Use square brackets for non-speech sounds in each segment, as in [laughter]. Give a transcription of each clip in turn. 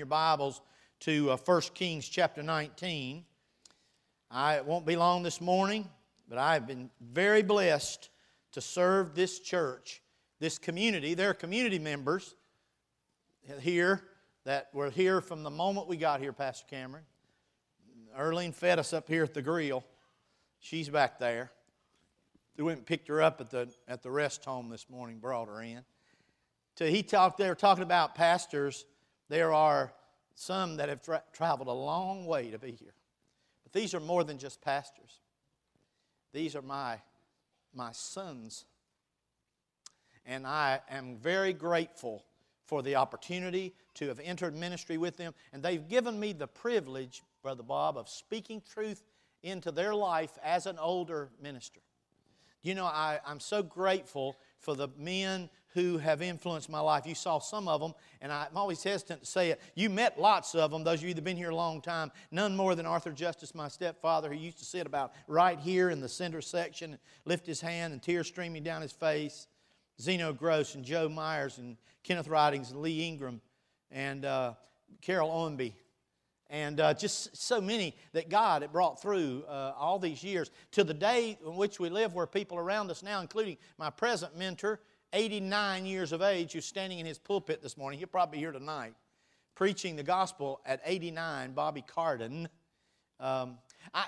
your Bibles to uh, 1 Kings chapter 19. I it won't be long this morning, but I've been very blessed to serve this church, this community. There are community members here that were here from the moment we got here, Pastor Cameron. Erlene fed us up here at the grill. She's back there. We went and picked her up at the, at the rest home this morning, brought her in. So he talked, they were talking about pastors. There are some that have tra- traveled a long way to be here. But these are more than just pastors. These are my, my sons. And I am very grateful for the opportunity to have entered ministry with them. And they've given me the privilege, Brother Bob, of speaking truth into their life as an older minister. You know, I, I'm so grateful for the men who have influenced my life. You saw some of them, and I'm always hesitant to say it. You met lots of them, those of you that have been here a long time. None more than Arthur Justice, my stepfather, who used to sit about right here in the center section, lift his hand, and tears streaming down his face. Zeno Gross and Joe Myers and Kenneth Ridings and Lee Ingram and uh, Carol Owenby and uh, just so many that God had brought through uh, all these years to the day in which we live, where people around us now, including my present mentor, 89 years of age, who's standing in his pulpit this morning. He'll probably be here tonight, preaching the gospel at 89, Bobby Carden. Um, I,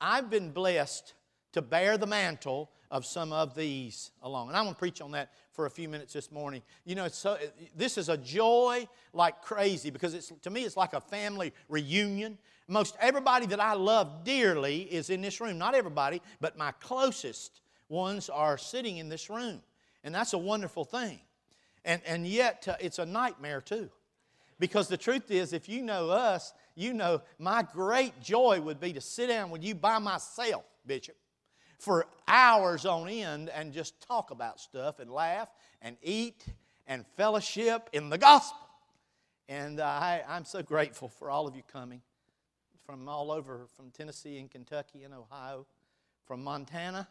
I've been blessed to bear the mantle of some of these along. And I want to preach on that for a few minutes this morning. You know, so, this is a joy like crazy because it's, to me it's like a family reunion. Most everybody that I love dearly is in this room. Not everybody, but my closest ones are sitting in this room. And that's a wonderful thing. And, and yet, uh, it's a nightmare too. Because the truth is, if you know us, you know my great joy would be to sit down with you by myself, Bishop, for hours on end and just talk about stuff and laugh and eat and fellowship in the gospel. And uh, I, I'm so grateful for all of you coming from all over, from Tennessee and Kentucky and Ohio, from Montana,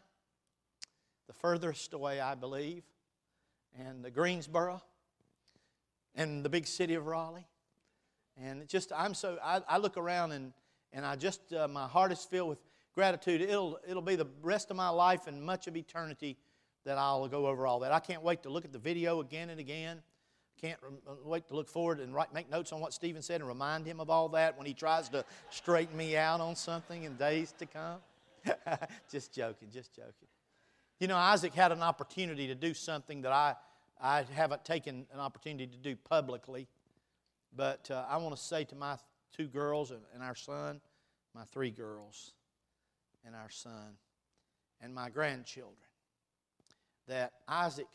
the furthest away, I believe, and the Greensboro, and the big city of Raleigh. And just, I'm so, I, I look around and, and I just, uh, my heart is filled with gratitude. It'll, it'll be the rest of my life and much of eternity that I'll go over all that. I can't wait to look at the video again and again. Can't uh, wait to look forward and write, make notes on what Stephen said and remind him of all that when he tries to straighten me out on something in days to come. [laughs] just joking, just joking. You know, Isaac had an opportunity to do something that I, I haven't taken an opportunity to do publicly. But uh, I want to say to my two girls and, and our son, my three girls, and our son and my grandchildren that Isaac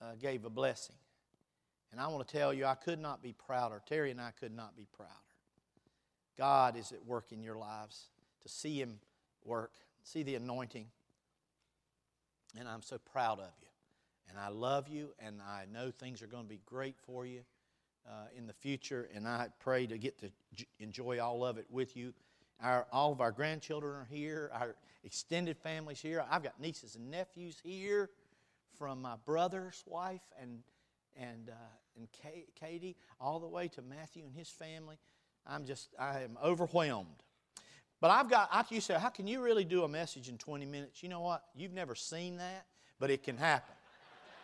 uh, gave a blessing. And I want to tell you, I could not be prouder. Terry and I could not be prouder. God is at work in your lives to see Him work, see the anointing. And I'm so proud of you. And I love you, and I know things are going to be great for you uh, in the future. And I pray to get to enjoy all of it with you. Our, all of our grandchildren are here, our extended family's here. I've got nieces and nephews here from my brother's wife and, and, uh, and Katie, all the way to Matthew and his family. I'm just, I am overwhelmed. But I've got, I, you say, how can you really do a message in 20 minutes? You know what? You've never seen that, but it can happen.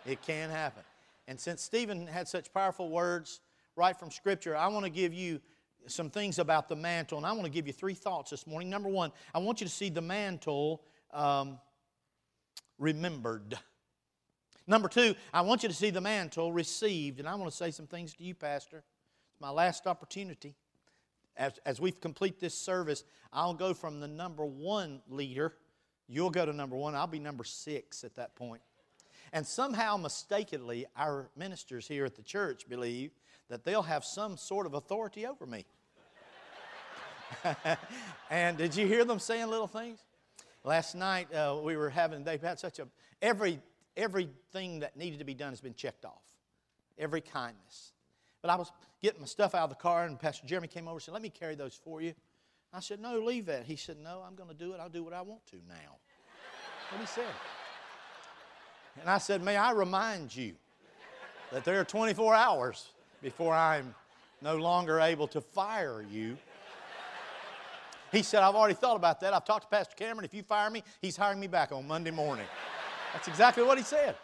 It can happen. And since Stephen had such powerful words right from Scripture, I want to give you some things about the mantle, and I want to give you three thoughts this morning. Number one, I want you to see the mantle um, remembered. Number two, I want you to see the mantle received, and I want to say some things to you, Pastor. It's my last opportunity. As, as we complete this service, I'll go from the number one leader. You'll go to number one. I'll be number six at that point. And somehow, mistakenly, our ministers here at the church believe that they'll have some sort of authority over me. [laughs] and did you hear them saying little things? Last night uh, we were having, they've had such a, every, everything that needed to be done has been checked off. Every kindness. But I was getting my stuff out of the car and Pastor Jeremy came over and said, let me carry those for you. I said, no, leave that. He said, no, I'm going to do it. I'll do what I want to now. What he said. And I said, may I remind you that there are 24 hours before I'm no longer able to fire you. He said, I've already thought about that. I've talked to Pastor Cameron. If you fire me, he's hiring me back on Monday morning. That's exactly what he said.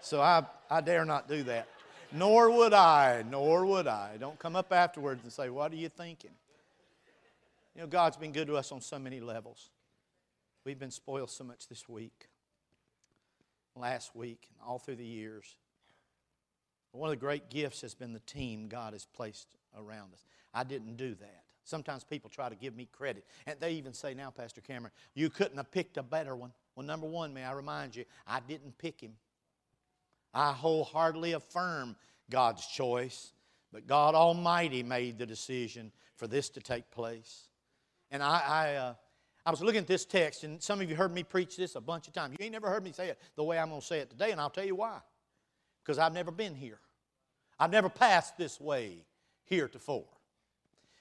So I, I dare not do that. Nor would I, nor would I. Don't come up afterwards and say, What are you thinking? You know, God's been good to us on so many levels. We've been spoiled so much this week, last week, and all through the years. One of the great gifts has been the team God has placed around us. I didn't do that. Sometimes people try to give me credit. And they even say now, Pastor Cameron, you couldn't have picked a better one. Well, number one, may I remind you, I didn't pick him. I wholeheartedly affirm God's choice, but God Almighty made the decision for this to take place. And I, I, uh, I was looking at this text, and some of you heard me preach this a bunch of times. You ain't never heard me say it the way I'm going to say it today, and I'll tell you why. Because I've never been here. I've never passed this way heretofore.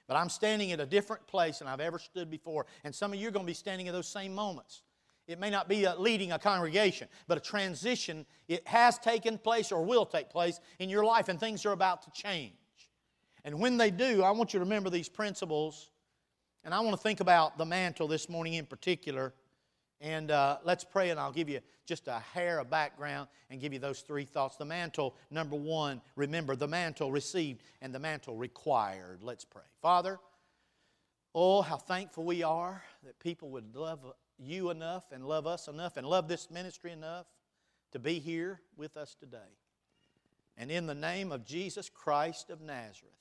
But I'm standing at a different place than I've ever stood before. And some of you are going to be standing at those same moments. It may not be a leading a congregation, but a transition, it has taken place or will take place in your life, and things are about to change. And when they do, I want you to remember these principles. And I want to think about the mantle this morning in particular. And uh, let's pray, and I'll give you just a hair of background and give you those three thoughts. The mantle, number one, remember, the mantle received and the mantle required. Let's pray. Father, oh, how thankful we are that people would love you enough and love us enough and love this ministry enough to be here with us today. And in the name of Jesus Christ of Nazareth,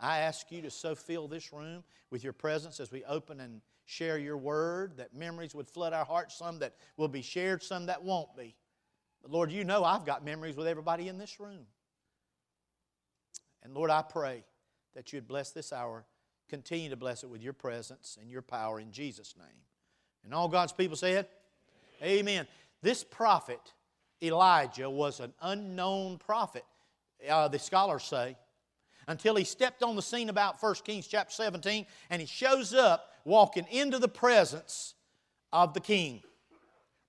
I ask you to so fill this room with your presence as we open and share your word, that memories would flood our hearts, some that will be shared, some that won't be. But Lord, you know I've got memories with everybody in this room. And Lord, I pray that you'd bless this hour. Continue to bless it with your presence and your power in Jesus' name. And all God's people said, Amen. Amen. This prophet, Elijah, was an unknown prophet, uh, the scholars say, until he stepped on the scene about 1 Kings chapter 17 and he shows up walking into the presence of the king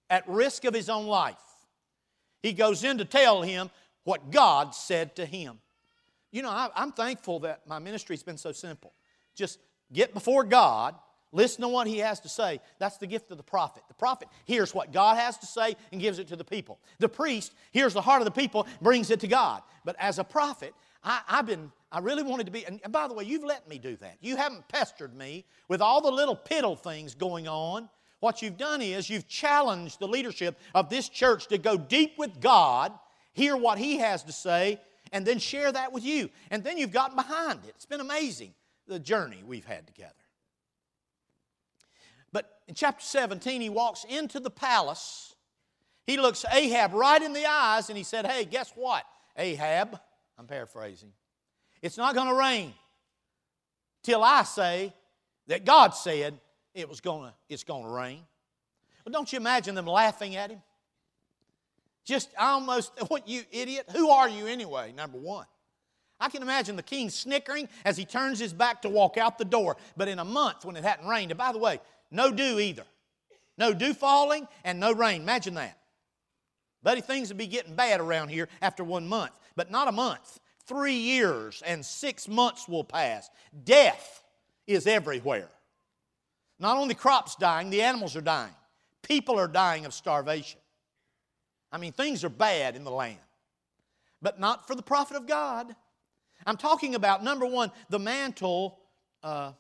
at risk of his own life. He goes in to tell him what God said to him. You know, I, am thankful that my ministry's been so simple. Just get before God, listen to what He has to say. That's the gift of the prophet. The prophet hears what God has to say and gives it to the people. The priest hears the heart of the people, brings it to God. But as a prophet, I, have been, I really wanted to be, and by the way, you've let me do that. You haven't pestered me with all the little piddle things going on. What you've done is you've challenged the leadership of this church to go deep with God, hear what He has to say, and then share that with you. And then you've gotten behind it. It's been amazing, the journey we've had together. In chapter 17, he walks into the palace. He looks Ahab right in the eyes and he said, Hey, guess what, Ahab? I'm paraphrasing. It's not going to rain till I say that God said it was to, it's going to rain. Well, don't you imagine them laughing at him? Just almost, [laughs] what you idiot? Who are you anyway? Number one. I can imagine the king snickering as he turns his back to walk out the door. But in a month when it hadn't rained, and by the way, no dew either. No dew falling and no rain. Imagine that. Buddy, things would be getting bad around here after one month but not a month. Three years and six months will pass. Death is everywhere. Not only crops dying, the animals are dying. People are dying of starvation. I mean, things are bad in the land. But not for the prophet of God. I'm talking about, number one, the mantle uh,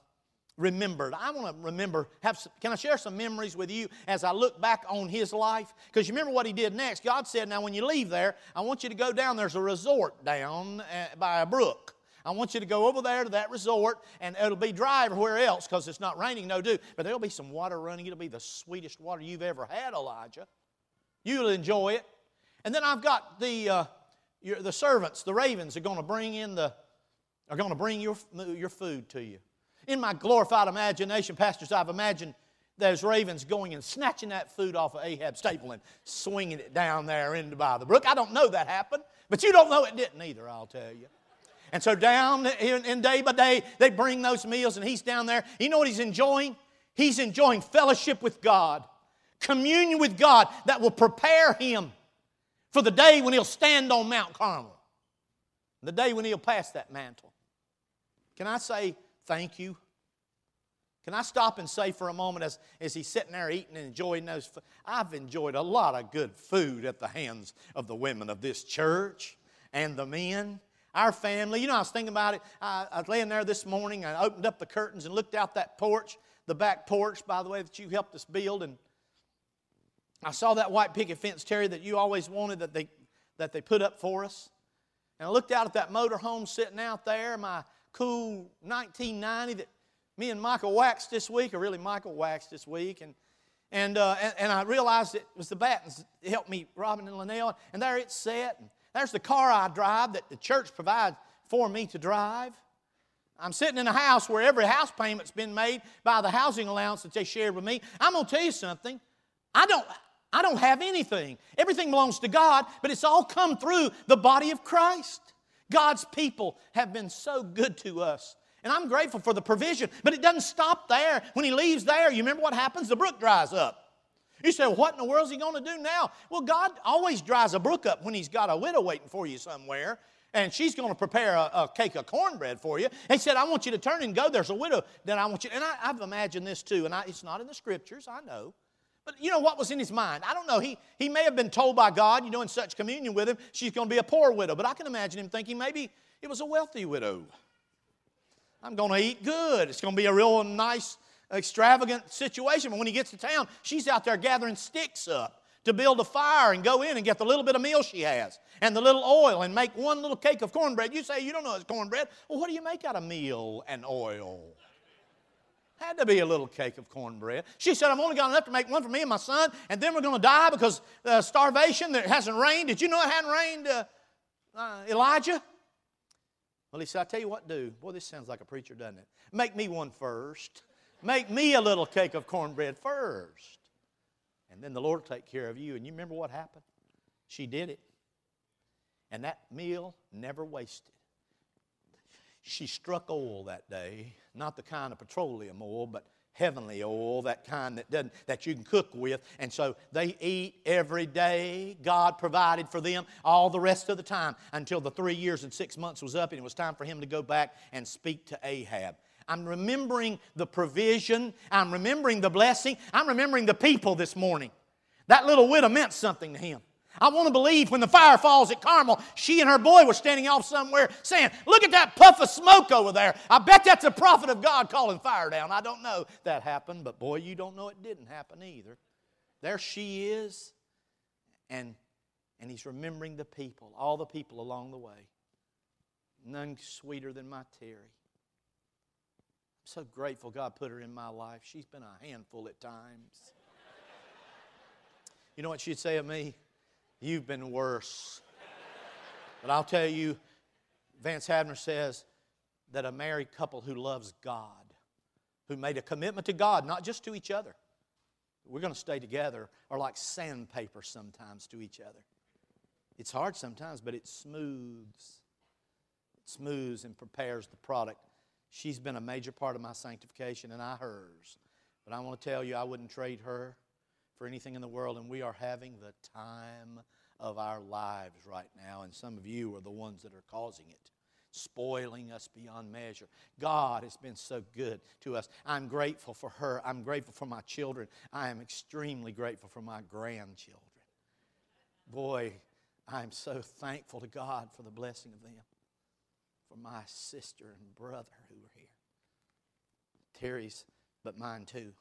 remembered. I want to remember, have some, can I share some memories with you as I look back on his life? Because you remember what he did next. God said, Now, when you leave there, I want you to go down. There's a resort down uh, by a brook. I want you to go over there to that resort, and it'll be dry everywhere else because it's not raining, no dew. But there'll be some water running. It'll be the sweetest water you've ever had, Elijah. You'll enjoy it. And then I've got the, uh, your, the servants, the ravens, are going to bring in the, are going to bring your, your food to you. In my glorified imagination, pastors, I've imagined those ravens going and snatching that food off of Ahab's table and swinging it down there into by the brook. I don't know that happened, but you don't know it didn't either, I'll tell you. And so down in, in day by day, they bring those meals and he's down there. You know what he's enjoying? He's enjoying fellowship with God, communion with God that will prepare him for the day when he'll stand on Mount Carmel. The day when He'll pass that mantle. Can I say thank you? Can I stop and say for a moment as, as he's sitting there eating and enjoying those? I've enjoyed a lot of good food at the hands of the women of this church and the men. Our family, you know, I was thinking about it. I, I was laying there this morning. I opened up the curtains and looked out that porch, the back porch, by the way, that you helped us build. And I saw that white picket fence, Terry, that you always wanted that they, that they put up for us. And I looked out at that motor home sitting out there, my cool 1990 that me and Michael waxed this week, or really Michael waxed this week, and and, uh, and, and, I realized it was the Battens helped me, Robin and Linnell, and there it's set. And there's the car I drive that the church provides for me to drive. I'm sitting in a house where every house payment's been made by the housing allowance that they shared with me. I'm to tell you something. I don't, I don't have anything. Everything belongs to God, but it's all come through the body of Christ. God's people have been so good to us. And I'm grateful for the provision, but it doesn't stop there. When he leaves there, you remember what happens? The brook dries up. You say, what in the world is he going to do now? Well, God always dries a brook up when he's got a widow waiting for you somewhere, and she's going to prepare a, a cake of cornbread for you. He said, I want you to turn and go. There's a widow that I want you. And I, have imagined this too, and I, it's not in the scriptures, I know. But you know what was in his mind? I don't know. He, he may have been told by God, you know, in such communion with him, she's going to be a poor widow. But I can imagine him thinking maybe it was a wealthy widow. I'm going to eat good. It's going to be a real nice, extravagant situation. But when he gets to town, she's out there gathering sticks up to build a fire and go in and get the little bit of meal she has and the little oil and make one little cake of cornbread. You say you don't know it's cornbread. Well, what do you make out of meal and oil? Had to be a little cake of cornbread. She said, I've only got enough to make one for me and my son, and then we're going to die because uh, starvation, it hasn't rained. Did you know it hadn't rained, uh, uh, Elijah? Well, he said, I tell you what, do. Boy, this sounds like a preacher, doesn't it? Make me one first. Make me a little cake of cornbread first. And then the Lord will take care of you. And you remember what happened? She did it. And that meal never wasted. She struck oil that day, not the kind of petroleum oil, but heavenly oil, that kind that, doesn't, that you can cook with. And so they eat every day. God provided for them all the rest of the time until the three years and six months was up and it was time for him to go back and speak to Ahab. I'm remembering the provision. I'm remembering the blessing. I'm remembering the people this morning. That little widow meant something to him. I want to believe when the fire falls at Carmel, she and her boy were standing off somewhere saying, Look at that puff of smoke over there. I bet that's a prophet of God calling fire down. I don't know that happened, but boy, you don't know it didn't happen either. There she is, and, and he's remembering the people, all the people along the way. None sweeter than my Terry. I'm so grateful God put her in my life. She's been a handful at times. You know what she'd say of me? You've been worse. But I'll tell you, Vance Havner says that a married couple who loves God, who made a commitment to God, not just to each other, we're going to stay together, are like sandpaper sometimes to each other. It's hard sometimes, but it smooths. It smooths and prepares the product. She's been a major part of my sanctification, and I hers. But I want to tell you, I wouldn't trade her for anything in the world, and we are having the time of our lives right now, and some of you are the ones that are causing it. Spoiling us beyond measure. God has been so good to us. I'm grateful for her. I'm grateful for my children. I am extremely grateful for my grandchildren. Boy, I'm so thankful to God for the blessing of them, for my sister and brother who are here. Terry's, but mine too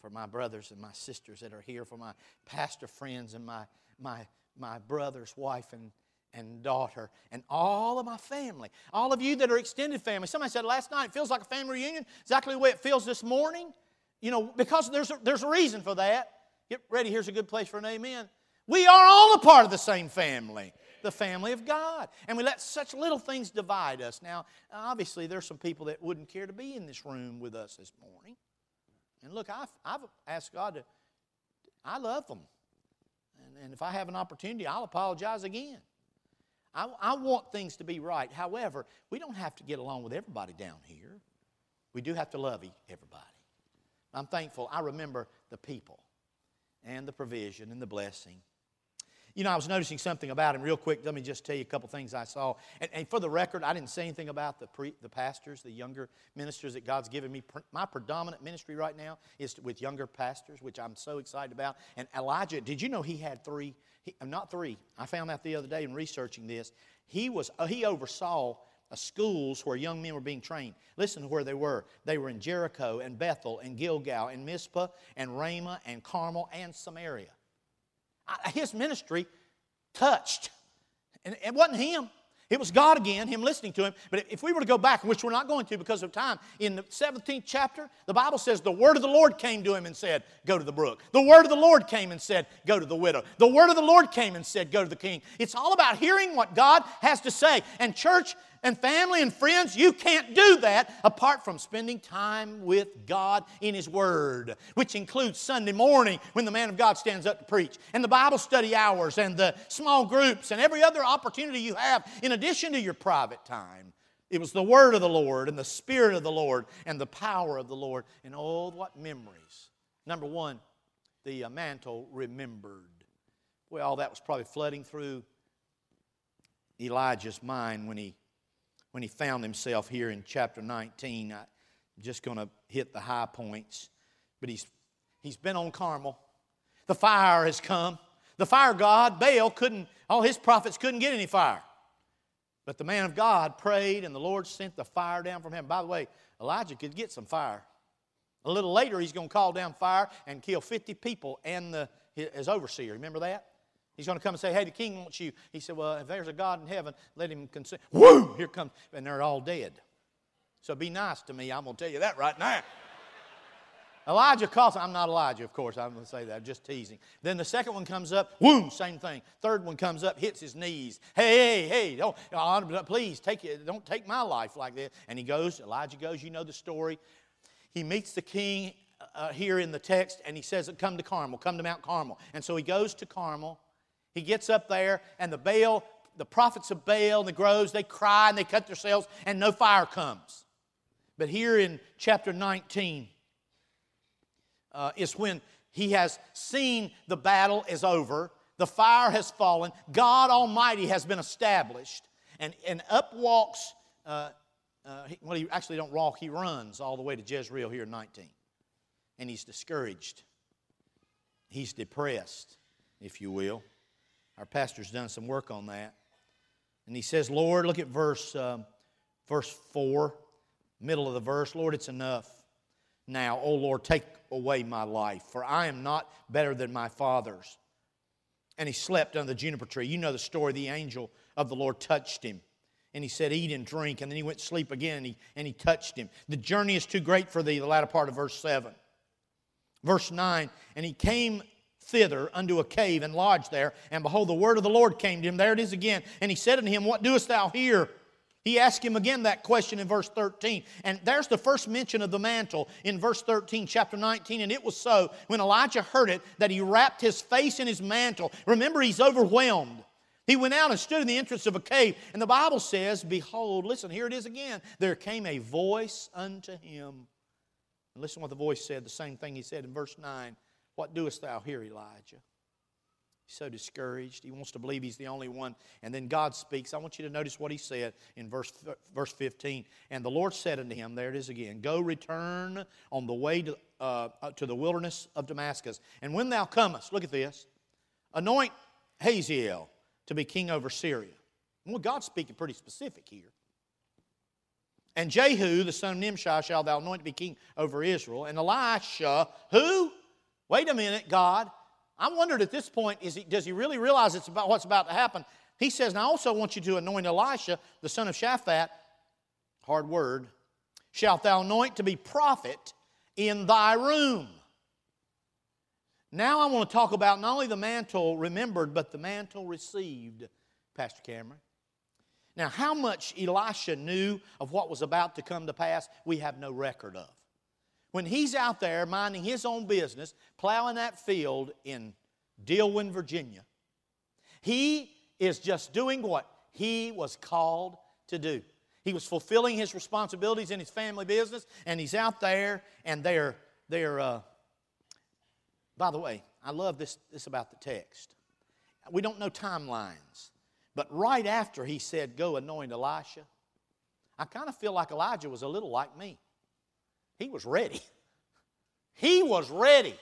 for my brothers and my sisters that are here, for my pastor friends and my, my, my brother's wife and, and daughter, and all of my family. All of you that are extended family. Somebody said last night it feels like a family reunion, exactly the way it feels this morning. You know, because there's a, there's a reason for that. Get ready, here's a good place for an amen. We are all a part of the same family the family of God. And we let such little things divide us. Now, obviously, there's some people that wouldn't care to be in this room with us this morning. And look, I've, I've asked God to, I love them. And, and if I have an opportunity, I'll apologize again. I, I want things to be right. However, we don't have to get along with everybody down here. We do have to love everybody. I'm thankful. I remember the people and the provision and the blessing. You know, I was noticing something about him real quick. Let me just tell you a couple things I saw. And, and for the record, I didn't say anything about the, pre, the pastors, the younger ministers that God's given me. My predominant ministry right now is with younger pastors, which I'm so excited about. And Elijah, did you know he had three? He, not three. I found out the other day in researching this. He was uh, he oversaw uh, schools where young men were being trained. Listen to where they were. They were in Jericho and Bethel and Gilgal and Mizpah and Ramah and Carmel and Samaria his ministry touched. And it wasn't him. It was God again, him listening to him. But if we were to go back, which we're not going to because of time, in the 17th chapter, the Bible says the word of the Lord came to him and said, Go to the brook. The word of the Lord came and said, Go to the widow. The word of the Lord came and said, Go to the king. It's all about hearing what God has to say. And, church, and family and friends, you can't do that apart from spending time with God in His Word, which includes Sunday morning when the man of God stands up to preach, and the Bible study hours, and the small groups, and every other opportunity you have in addition to your private time. It was the Word of the Lord, and the Spirit of the Lord, and the power of the Lord, and oh, what memories. Number one, the uh, mantle remembered. Well, that was probably flooding through Elijah's mind when he when he found himself here in chapter 19. I'm just going to hit the high points. But he's, he's been on Carmel. The fire has come. The fire god, Baal, couldn't, all his prophets couldn't get any fire. But the man of God prayed, and the Lord sent the fire down from heaven. By the way, Elijah could get some fire. A little later, he's going to call down fire and kill 50 people and the, his overseer. Remember that? He's going to come and say, Hey, the king wants you. He said, Well, if there's a God in heaven, let him consider. Whoo! Here comes, and they're all dead. So be nice to me. I'm going to tell you that right now. Elijah calls, I'm not Elijah, of course, I'm going to say that, I'm just teasing. Then the second one comes up, boom, same thing. Third one comes up, hits his knees. Hey, hey, hey, don't, uh, please, take it, don't take my life like this. And he goes, Elijah goes, you know the story. He meets the king uh, here in the text, and he says, Come to Carmel, come to Mount Carmel. And so he goes to Carmel, he gets up there, and the Baal, the prophets of Baal and the groves, they cry and they cut themselves, and no fire comes. But here in chapter 19 uh, is when he has seen the battle is over, the fire has fallen, God Almighty has been established, and, and up walks, uh, uh, well, he actually don't walk, he runs all the way to Jezreel here in 19. And he's discouraged. He's depressed, if you will. Our pastor's done some work on that. And he says, Lord, look at verse, um, verse 4, middle of the verse. Lord, it's enough. Now, O Lord, take away my life, for I am not better than my fathers. And he slept under the juniper tree. You know the story. The angel of the Lord touched him. And he said, Eat and drink. And then he went to sleep again and he, and he touched him. The journey is too great for thee, the latter part of verse 7. Verse 9, and he came thither unto a cave and lodged there. And behold, the word of the Lord came to him. There it is again. And he said unto him, What doest thou here? He asked him again that question in verse 13. And there's the first mention of the mantle in verse 13, chapter 19. And it was so when Elijah heard it that he wrapped his face in his mantle. Remember, he's overwhelmed. He went out and stood in the entrance of a cave. And the Bible says, Behold, listen, here it is again. There came a voice unto him. And listen what the voice said, the same thing he said in verse 9. What doest thou here, Elijah? He's so discouraged. He wants to believe he's the only one. And then God speaks. I want you to notice what he said in verse, verse 15. And the Lord said unto him, There it is again, Go return on the way to, uh, to the wilderness of Damascus. And when thou comest, look at this, anoint Hazael to be king over Syria. Well, God's speaking pretty specific here. And Jehu, the son of Nimshi, shall thou anoint to be king over Israel. And Elisha, who? Wait a minute, God. I wondered at this point, he, does he really realize it's about what's about to happen? He says, and I also want you to anoint Elisha, the son of Shaphat, hard word, shalt thou anoint to be prophet in thy room. Now I want to talk about not only the mantle remembered, but the mantle received, Pastor Cameron. Now, how much Elisha knew of what was about to come to pass, we have no record of when he's out there minding his own business, plowing that field in Dillwyn, Virginia, he is just doing what he was called to do. He was fulfilling his responsibilities in his family business, and he's out there, and they're, they're uh, by the way, I love this, this about the text. we don't know timelines. But right after he said, Go anoint Elisha, I kind of feel like Elijah was a little like me. He was ready. [laughs] He was ready.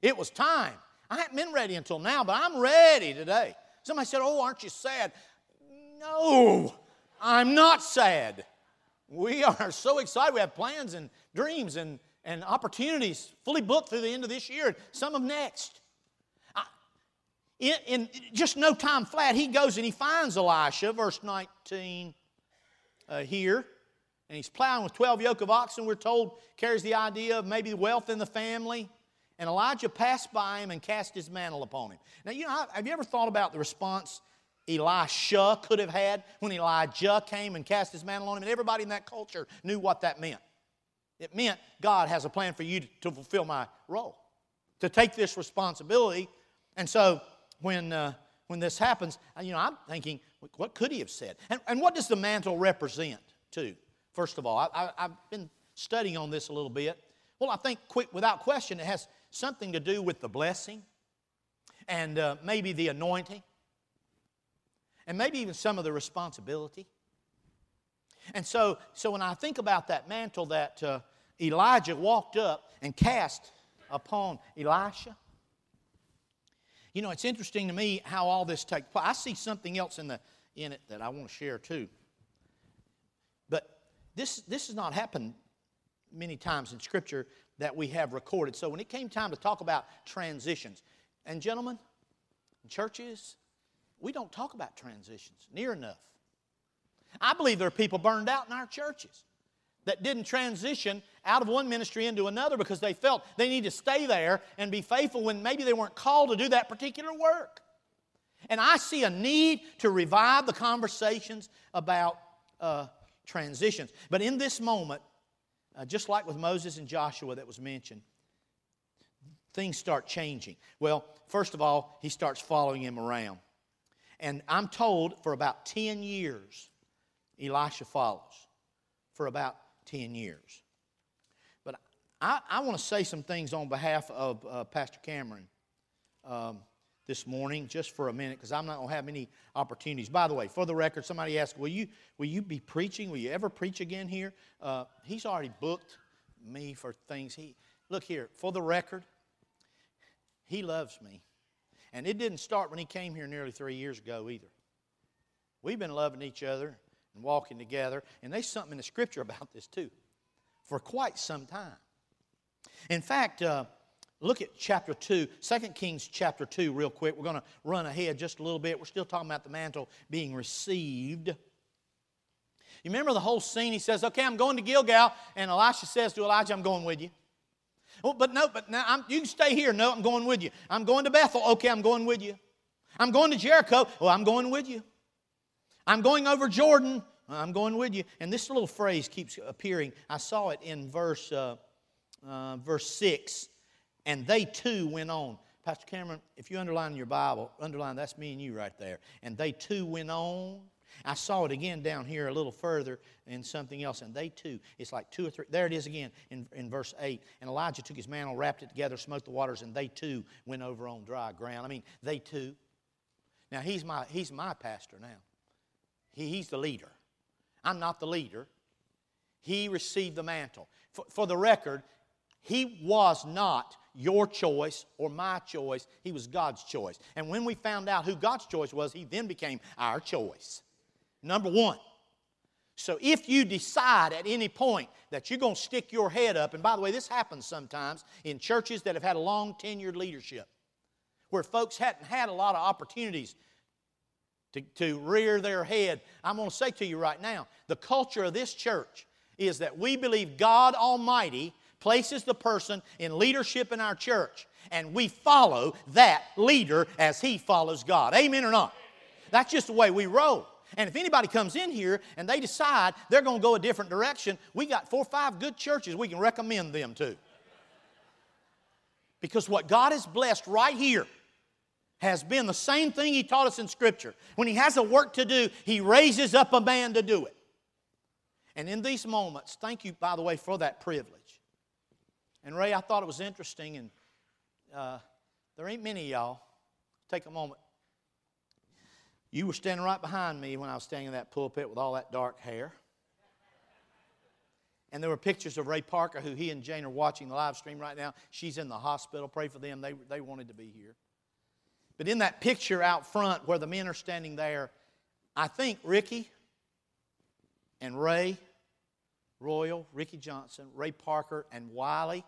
It was time. I haven't been ready until now, but I'm ready today. Somebody said, Oh, aren't you sad? No, I'm not sad. We [laughs] are so excited. We have plans and dreams and, and opportunities fully booked through the end of this year and some of next. I, in, in just no time flat, he goes and he finds Elisha, verse 19 uh, here and he's plowing with 12 yoke of oxen, we're told, carries the idea of maybe wealth in the family. And Elijah passed by him and cast his mantle upon him. Now, you know, have you ever thought about the response Elisha could have had when Elijah came and cast his mantle on him? And everybody in that culture knew what that meant. It meant God has a plan for you to fulfill my role, to take this responsibility. And so when, uh, when this happens, you know, I'm thinking, what could he have said? And, and what does the mantle represent, too? First of all. I, have been studying on this a little bit. Well, I think quick, without question, it has something to do with the blessing and uh, maybe the anointing and maybe even some of the responsibility. And so, so when I think about that mantle that uh, Elijah walked up and cast upon Elisha, you know, it's interesting to me how all this takes place. I see something else in, the, in it that I want to share too. This, this has not happened many times in Scripture that we have recorded. So when it came time to talk about transitions, and gentlemen, churches, we don't talk about transitions near enough. I believe there are people burned out in our churches that didn't transition out of one ministry into another because they felt they need to stay there and be faithful when maybe they weren't called to do that particular work. And I see a need to revive the conversations about uh, transitions. But in this moment, uh, just like with Moses and Joshua that was mentioned, things start changing. Well, first of all, he starts following him around. And I'm told for about 10 years, Elisha follows. For about 10 years. But I, I want to say some things on behalf of uh, Pastor Cameron. Um, this morning just for a minute because I'm not going to have many opportunities. By the way, for the record, somebody asked, Will you, will you be preaching? Will you ever preach again here? Uh, he's already booked me for things. He Look here, for the record, he loves me. And it didn't start when he came here nearly three years ago either. We've been loving each other and walking together, and there's something in the scripture about this too, for quite some time. In fact, uh, Look at chapter 2, 2 Kings chapter 2, real quick. We're going to run ahead just a little bit. We're still talking about the mantle being received. You remember the whole scene? He says, Okay, I'm going to Gilgal. And Elisha says to Elijah, I'm going with you. Well, but no, but now I'm, you can stay here. No, I'm going with you. I'm going to Bethel. Okay, I'm going with you. I'm going to Jericho. Well, I'm going with you. I'm going over Jordan. I'm going with you. And this little phrase keeps appearing. I saw it in verse, uh, uh, verse 6 and they too went on. Pastor Cameron, if you underline your Bible, underline that's me and you right there. And they too went on. I saw it again down here a little further in something else, and they too. It's like two or three. There it is again in, in verse 8. And Elijah took his mantle, wrapped it together, smote the waters, and they too went over on dry ground. I mean, they too. Now, he's my, he's my pastor now. He, he's the leader. I'm not the leader. He received the mantle. For, for the record, he was not your choice or my choice. He was God's choice. And when we found out who God's choice was, He then became our choice. Number one. So if you decide at any point that you're going to stick your head up, and by the way, this happens sometimes in churches that have had a long tenured leadership, where folks hadn't had a lot of opportunities to, to rear their head. I'm going to say to you right now the culture of this church is that we believe God Almighty places the person in leadership in our church, and we follow that leader as he follows God. Amen or not? That's just the way we roll. And if anybody comes in here and they decide they're going to go a different direction, we got four or five good churches we can recommend them to. Because what God has blessed right here has been the same thing He taught us in Scripture. When He has a work to do, He raises up a man to do it. And in these moments, thank you, by the way, for that privilege. And Ray, I thought it was interesting, and uh, there ain't many y'all. Take a moment. You were standing right behind me when I was standing in that pulpit with all that dark hair. And there were pictures of Ray Parker, who he and Jane are watching the live stream right now. She's in the hospital. Pray for them. They, they wanted to be here. But in that picture out front where the men are standing there, I think Ricky and Ray Royal, Ricky Johnson, Ray Parker, and Wiley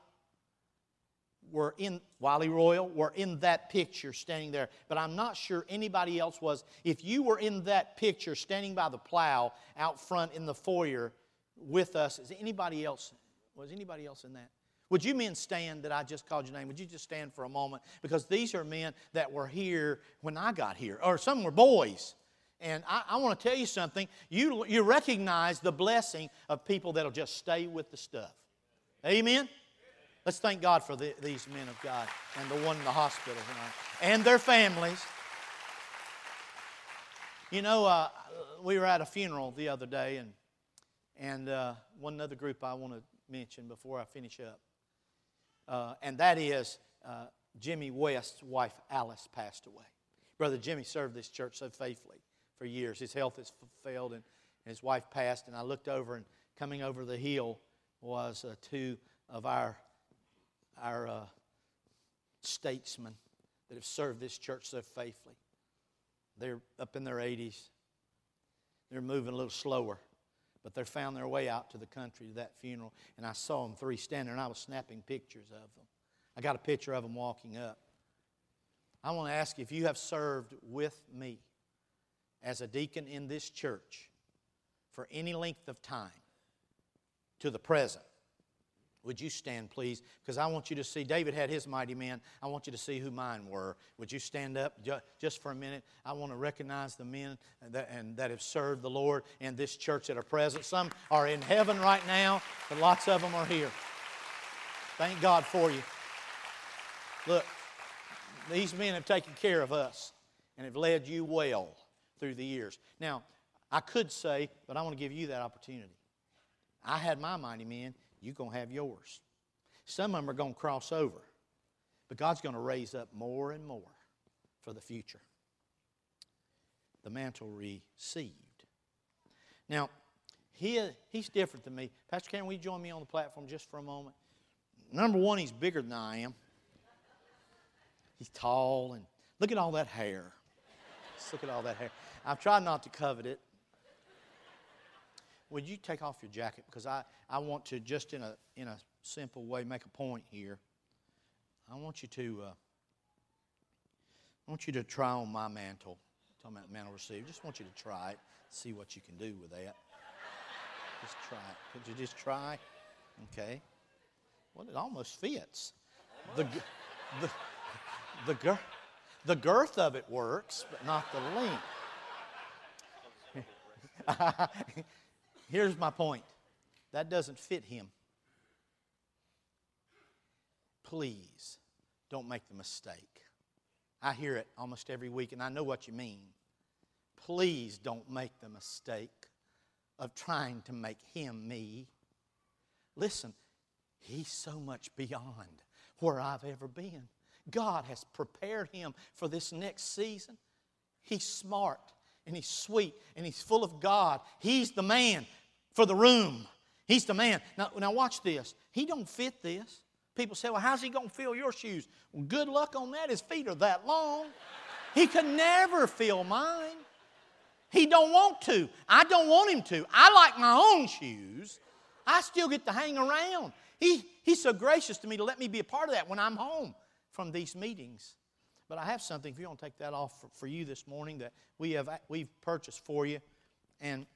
were in Wiley Royal were in that picture standing there, but I'm not sure anybody else was. If you were in that picture standing by the plow out front in the foyer with us, is anybody else was anybody else in that? Would you men stand that I just called your name? Would you just stand for a moment? Because these are men that were here when I got here, or some were boys. And I, I want to tell you something. You, you recognize the blessing of people that'll just stay with the stuff. Amen? Let's thank God for the, these men of God and the one in the hospital tonight and their families. You know, uh, we were at a funeral the other day, and, and uh, one other group I want to mention before I finish up, uh, and that is uh, Jimmy West's wife Alice passed away. Brother Jimmy served this church so faithfully for years. His health has failed, and, and his wife passed. And I looked over, and coming over the hill was uh, two of our our uh, statesmen that have served this church so faithfully. They're up in their 80s. They're moving a little slower, but they found their way out to the country to that funeral. And I saw them three standing and I was snapping pictures of them. I got a picture of them walking up. I want to ask you if you have served with me as a deacon in this church for any length of time to the present, would you stand, please? Because I want you to see. David had his mighty men. I want you to see who mine were. Would you stand up just for a minute? I want to recognize the men that, and that have served the Lord in this church that are present. Some are in heaven right now, but lots of them are here. Thank God for you. Look, these men have taken care of us and have led you well through the years. Now, I could say, but I want to give you that opportunity. I had my mighty men, you're going to have yours. Some of them are going to cross over, but God's going to raise up more and more for the future. The mantle received. Now, he, he's different than me. Pastor will you join me on the platform just for a moment? Number one, he's bigger than I am. He's tall and look at all that hair. Look at all that hair. I've tried not to covet it. Would you take off your jacket? Because I, I want to, just in a, in a simple way, make a point here. I want you to, uh, I want you to try on my mantle. I'm talking about mantle receive. Just want you to try it, see what you can do with that. Just try it. Could you just try? Okay. Well, it almost fits. The, the, the, the, the girth of it works, but not the length. [laughs] Here's my point that doesn't fit him. Please don't make the mistake. I hear it almost every week, and I know what you mean. Please don't make the mistake of trying to make him me. Listen, he's so much beyond where I've ever been. God has prepared him for this next season. He's smart and he's sweet and he's full of God. He's the man for the room. He's the man. Now, now watch this. He don't fit this. People say, well, how's he going to fill your shoes? Well, good luck on that. His feet are that long. He could never fill mine. He don't want to. I don't want him to. I like my own shoes. I still get to hang around. He, he's so gracious to me to let me be a part of that when I'm home from these meetings. But I have something, if you want to take that off for, for you this morning, that we have, we've purchased for you. And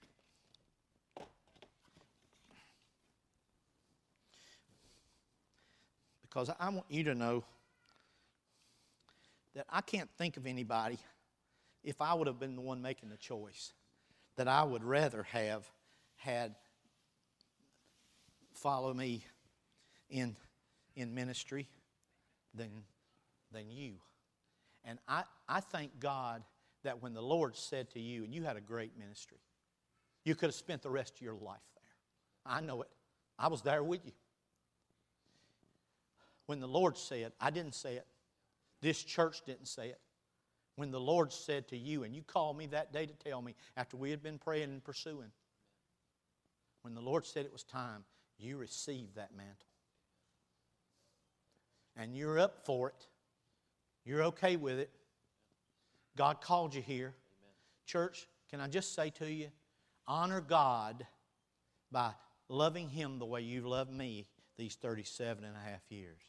because I want you to know that I can't think of anybody, if I would have been the one making the choice, that I would rather have had follow me in, in ministry than, than you. And I, I thank God that when the Lord said to you, and you had a great ministry, you could have spent the rest of your life there. I know it. I was there with you when the Lord said, I didn't say it, this church didn't say it, when the Lord said to you, and you called me that day to tell me after we had been praying and pursuing, when the Lord said it was time, you received that mantle. And you're up for it. You're okay with it. God called you here. Church, can I just say to you, honor God by loving Him the way you've loved me these 37 and a half years.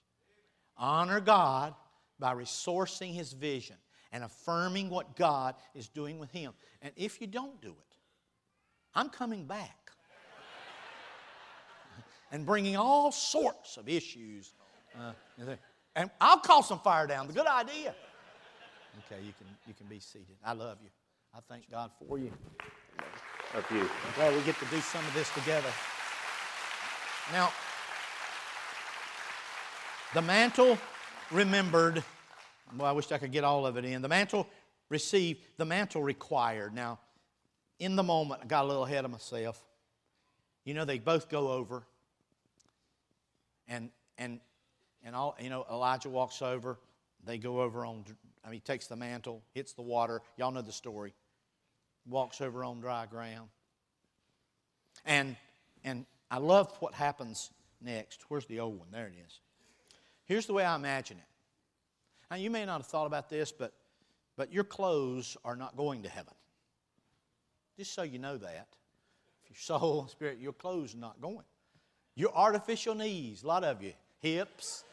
Honor God by resourcing His vision and affirming what God is doing with Him. And if you don't do it, I'm coming back [laughs] and bringing all sorts of issues. Uh, and I'll call some fire down. The good idea. Okay, you can, you can be seated. I love you. I thank God for you. Love you. I'm glad we get to do some of this together. Now, the mantle remembered, well, I wish I could get all of it in. The mantle received, the mantle required. Now, in the moment, I got a little ahead of myself. You know, they both go over, and and and all you know, Elijah walks over. They go over on. I mean, he takes the mantle, hits the water. Y'all know the story. Walks over on dry ground. And and I love what happens next. Where's the old one? There it is. Here's the way I imagine it. Now, you may not have thought about this, but, but your clothes are not going to heaven. Just so you know that. If your soul and spirit, your clothes are not going. Your artificial knees, a lot of you, hips,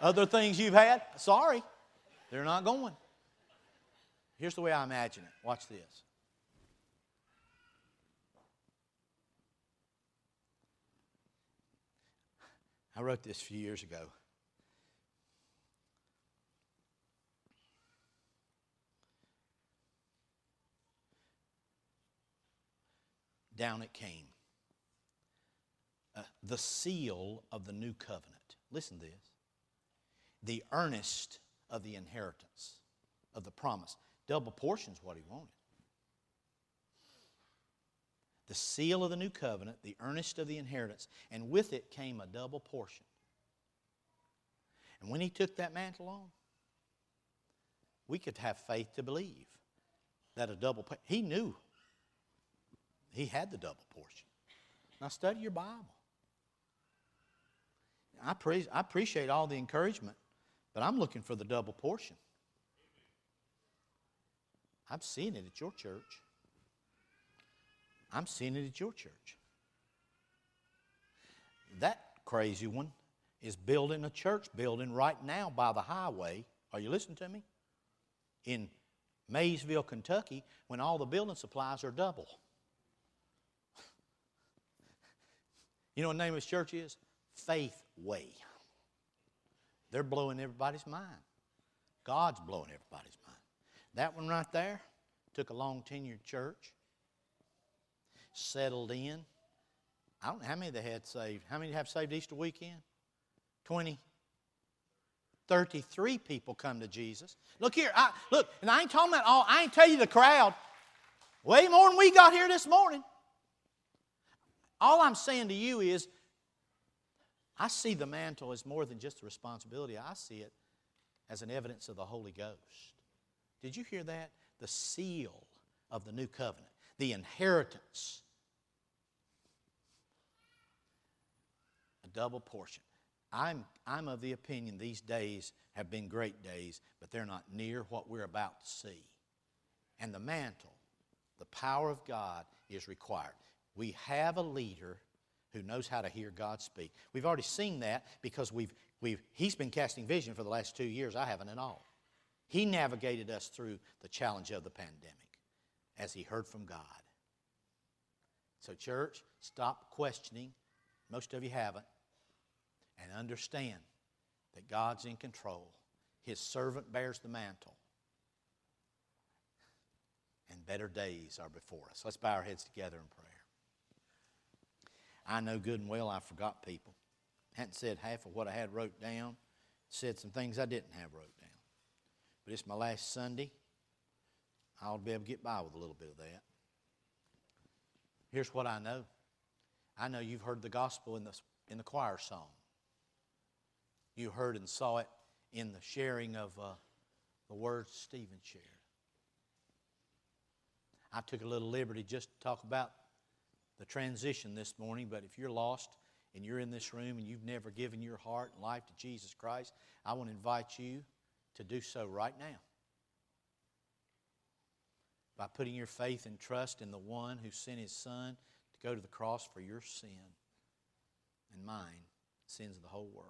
other things you've had, sorry, they're not going. Here's the way I imagine it. Watch this. I wrote this a few years ago. Down it came. Uh, the seal of the new covenant. Listen to this. The earnest of the inheritance of the promise. Double portion's what he wanted the seal of the new covenant, the earnest of the inheritance, and with it came a double portion. And when he took that mantle on, we could have faith to believe that a double he knew he had the double portion. Now study your Bible. I, pre- I appreciate all the encouragement, but I'm looking for the double portion. I'm seeing it at your church. I'm seeing it at your church. That crazy one is building a church building right now by the highway. Are you listening to me? In Maysville, Kentucky, when all the building supplies are double. [laughs] You know what the name of his church is? Faith Way. They're blowing everybody's mind. God's blowing everybody's mind. That one right there took a long tenured church settled in. I don't know how many they had saved. How many have saved Easter weekend? 20. 33 people come to Jesus. Look here, I, look, and I ain't talking about all, I ain't tell you the crowd. Way more than we got here this morning. All I'm saying to you is, I see the mantle as more than just a responsibility. I see it as an evidence of the Holy Ghost. Did you hear that? The seal of the new covenant the inheritance. A double portion. I'm, I'm of the opinion these days have been great days, but they're not near what we're about to see. And the mantle, the power of God is required. We have a leader who knows how to hear God speak. We've already seen that because we've, we've, he's been casting vision for the last two years. I haven't at all. He navigated us through the challenge of the pandemic as he heard from God. So, church, stop questioning. Most of you haven't. And understand that God's in control. His servant bears the mantle. And better days are before us. Let's bow our heads together in prayer. I know good and well I forgot people. Hadn't said half of what I had wrote down. Said some things I didn't have wrote down. But it's my last Sunday. I'll be able to get by with a little bit of that. Here's what I know I know you've heard the gospel in the, in the choir song. You heard and saw it in the sharing of uh, the words Stephen shared. I took a little liberty just to talk about the transition this morning, but if you're lost and you're in this room and you've never given your heart and life to Jesus Christ, I want to invite you to do so right now. By putting your faith and trust in the one who sent his son to go to the cross for your sin and mine, sins of the whole world.